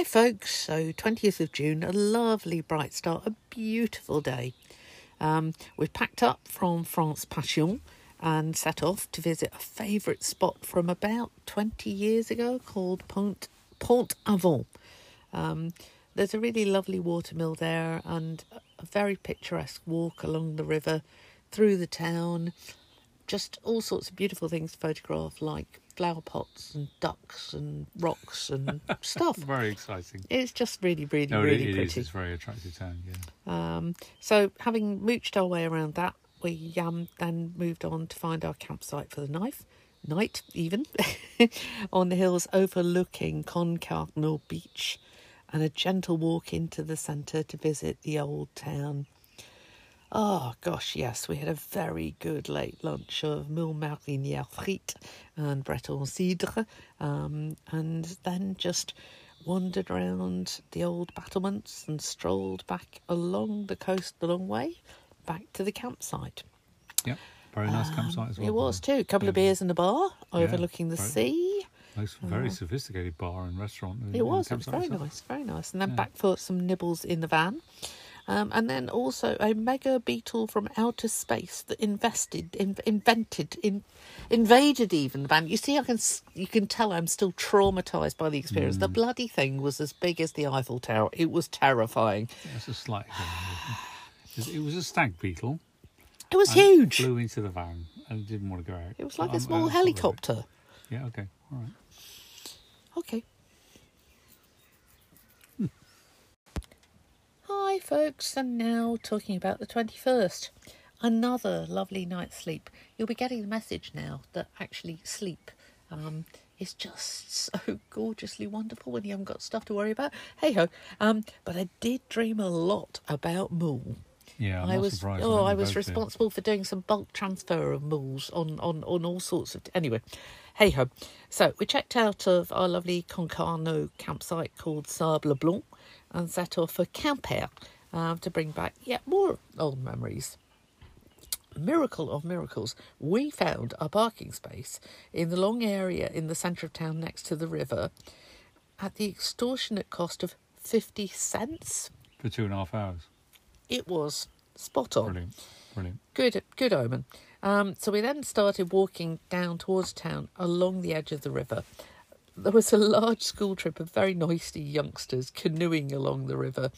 Hi, folks. So, 20th of June, a lovely bright start, a beautiful day. Um, we've packed up from France Passion and set off to visit a favourite spot from about 20 years ago called Pont, Pont Aven. Um, there's a really lovely watermill there and a very picturesque walk along the river through the town. Just all sorts of beautiful things to photograph, like flower pots and ducks and rocks and stuff. Very exciting. It's just really, really, No, really it, it is. pretty. It's a very attractive town. Yeah. Um, so, having mooched our way around that, we um, then moved on to find our campsite for the knife, night even, on the hills overlooking Concarneau Beach, and a gentle walk into the centre to visit the old town. Oh gosh, yes, we had a very good late lunch of moules marinière frites and breton cidre, um, and then just wandered around the old battlements and strolled back along the coast the long way back to the campsite. Yeah. Very nice campsite as well. Um, It was too. A couple of beers in a bar overlooking the very- sea. Nice, very sophisticated bar and restaurant. It was. It was very itself. nice. Very nice. And then Yeah. back for some nibbles in the van. Um, and then also a mega beetle from outer space that invested, in, invented, in, invaded even the van. You see, I can you can tell I'm still traumatized by the experience. Mm. The bloody thing was as big as the Eiffel Tower. It was terrifying. It's a slight. exaggeration. it was a stag beetle. It was huge. Flew into the van and didn't want to go out. It was like Um, a small uh, helicopter. Yeah. Okay. All right. Okay. Hi, folks, and now talking about the 21st. Another lovely night's sleep. You'll be getting the message now that actually sleep um, is just so gorgeously wonderful when you haven't got stuff to worry about. Hey ho. Um, but I did dream a lot about Mool. Yeah. I'm I was oh, I was both did. responsible for doing some bulk transfer of mules on on on all sorts of anyway. Hey ho. So we checked out of our lovely Concarneau campsite called Sable Blanc and set off for Quimper um, to bring back yet more old memories. Miracle of miracles, we found a parking space in the long area in the centre of town next to the river at the extortionate cost of 50 cents. for two and a half hours. It was spot on. Brilliant. Brilliant. Good, good omen. Um, so we then started walking down towards town along the edge of the river. There was a large school trip of very noisy youngsters canoeing along the river.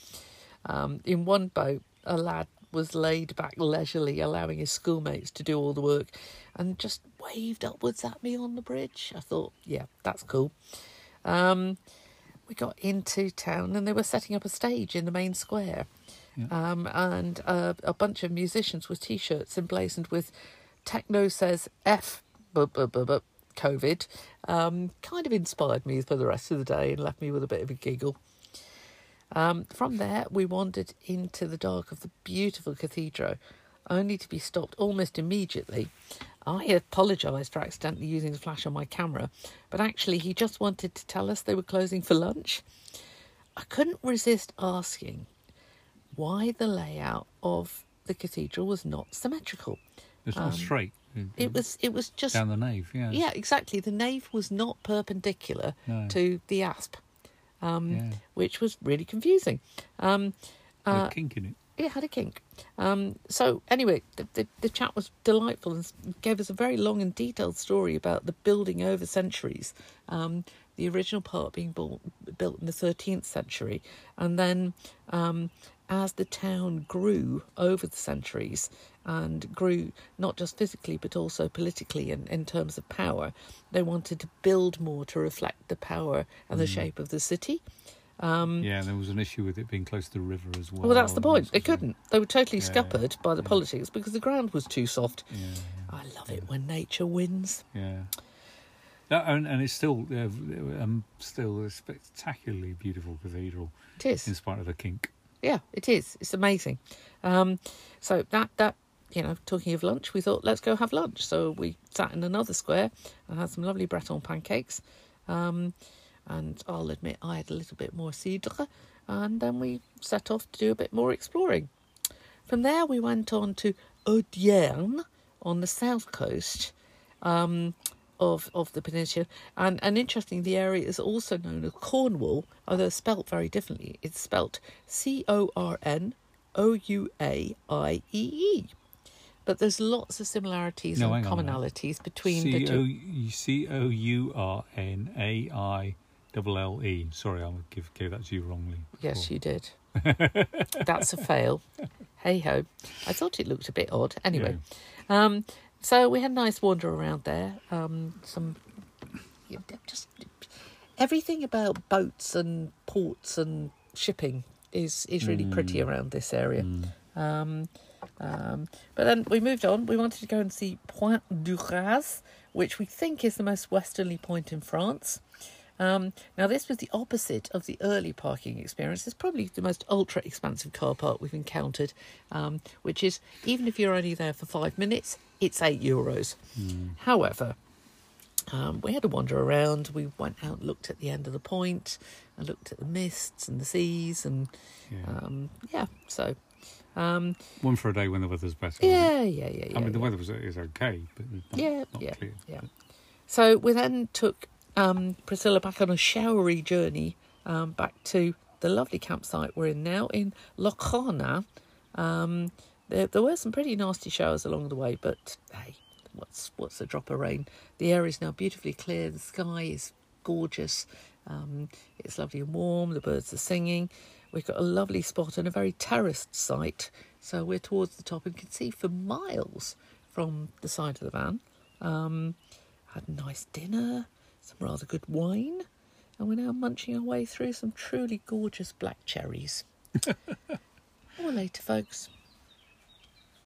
Um, in one boat, a lad was laid back leisurely, allowing his schoolmates to do all the work, and just waved upwards at me on the bridge. I thought, yeah, that's cool. Um, we got into town and they were setting up a stage in the main square. Um, and uh, a bunch of musicians with t shirts emblazoned with Techno says F COVID um, kind of inspired me for the rest of the day and left me with a bit of a giggle. Um, from there, we wandered into the dark of the beautiful cathedral, only to be stopped almost immediately. I apologised for accidentally using the flash on my camera, but actually, he just wanted to tell us they were closing for lunch. I couldn't resist asking why the layout of the cathedral was not symmetrical. It's not straight. It was it was just down the nave. Yeah. yeah, exactly. The nave was not perpendicular No. to the apse, um, Yeah. which was really confusing. Um, uh, a kink in it. it had a kink. Um, so anyway, the, the the chat was delightful and gave us a very long and detailed story about the building over centuries. Um, the original part being built built in the thirteenth century, and then um, as the town grew over the centuries and grew not just physically but also politically and in terms of power, they wanted to build more to reflect the power and the shape of the city. yeah, and there was an issue with it being close to the river as well. Um, Well, that's the point. They couldn't. They were totally Yeah, scuppered by the yeah. politics because the ground was too soft. Yeah. I love it when nature wins. Yeah. And, and it's still uh, um, still a spectacularly beautiful cathedral It is. in spite of the kink. Yeah, it is. It's amazing. Um, so that that you know, talking of lunch, we thought let's go have lunch. So we sat in another square and had some lovely Breton pancakes. Um, and I'll admit I had a little bit more cidre, and then we set off to do a bit more exploring. From there, we went on to Audierne on the south coast um, of, of the peninsula. And, and interesting, the area is also known as Cornwall, although spelt very differently. It's spelt C O R N O U A I E E. But there's lots of similarities No, and hang on commonalities between C the two. C O U R N A I double L E. Sorry, I give gave that to you wrongly. Yes, you did. That's a fail. Hey ho. I thought it looked a bit odd. Anyway, um, so we had a nice wander around there. Um, some just everything about boats and ports and shipping is is really pretty Mm. around this area. Um, um, but then we moved on. We wanted to go and see Pointe du Raz, which we think is the most westerly point in France. Um, now, this was the opposite of the early parking experience. It's probably the most ultra expansive car park we've encountered, um, which is even if you're only there for five minutes, it's eight euros. However, um, we had to wander around. We went out and looked at the end of the point and looked at the mists and the seas, and Yeah. um, yeah, so um, One for a day when the weather's better. yeah, yeah, yeah, yeah. I mean, the yeah. weather was is okay, but not, Yeah, not yeah, clear. yeah. So we then took um, Priscilla back on a showery journey um, back to the lovely campsite we're in now in Lochana. Um, there, there were some pretty nasty showers along the way, but hey, what's what's a drop of rain? The air is now beautifully clear. The sky is gorgeous. Um, it's lovely and warm. The birds are singing. We've got a lovely spot and a very terraced site, so we're towards the top and can see for miles from the side of the van. Um, had a nice dinner, some rather good wine, and we're now munching our way through some truly gorgeous black cherries. More later, folks.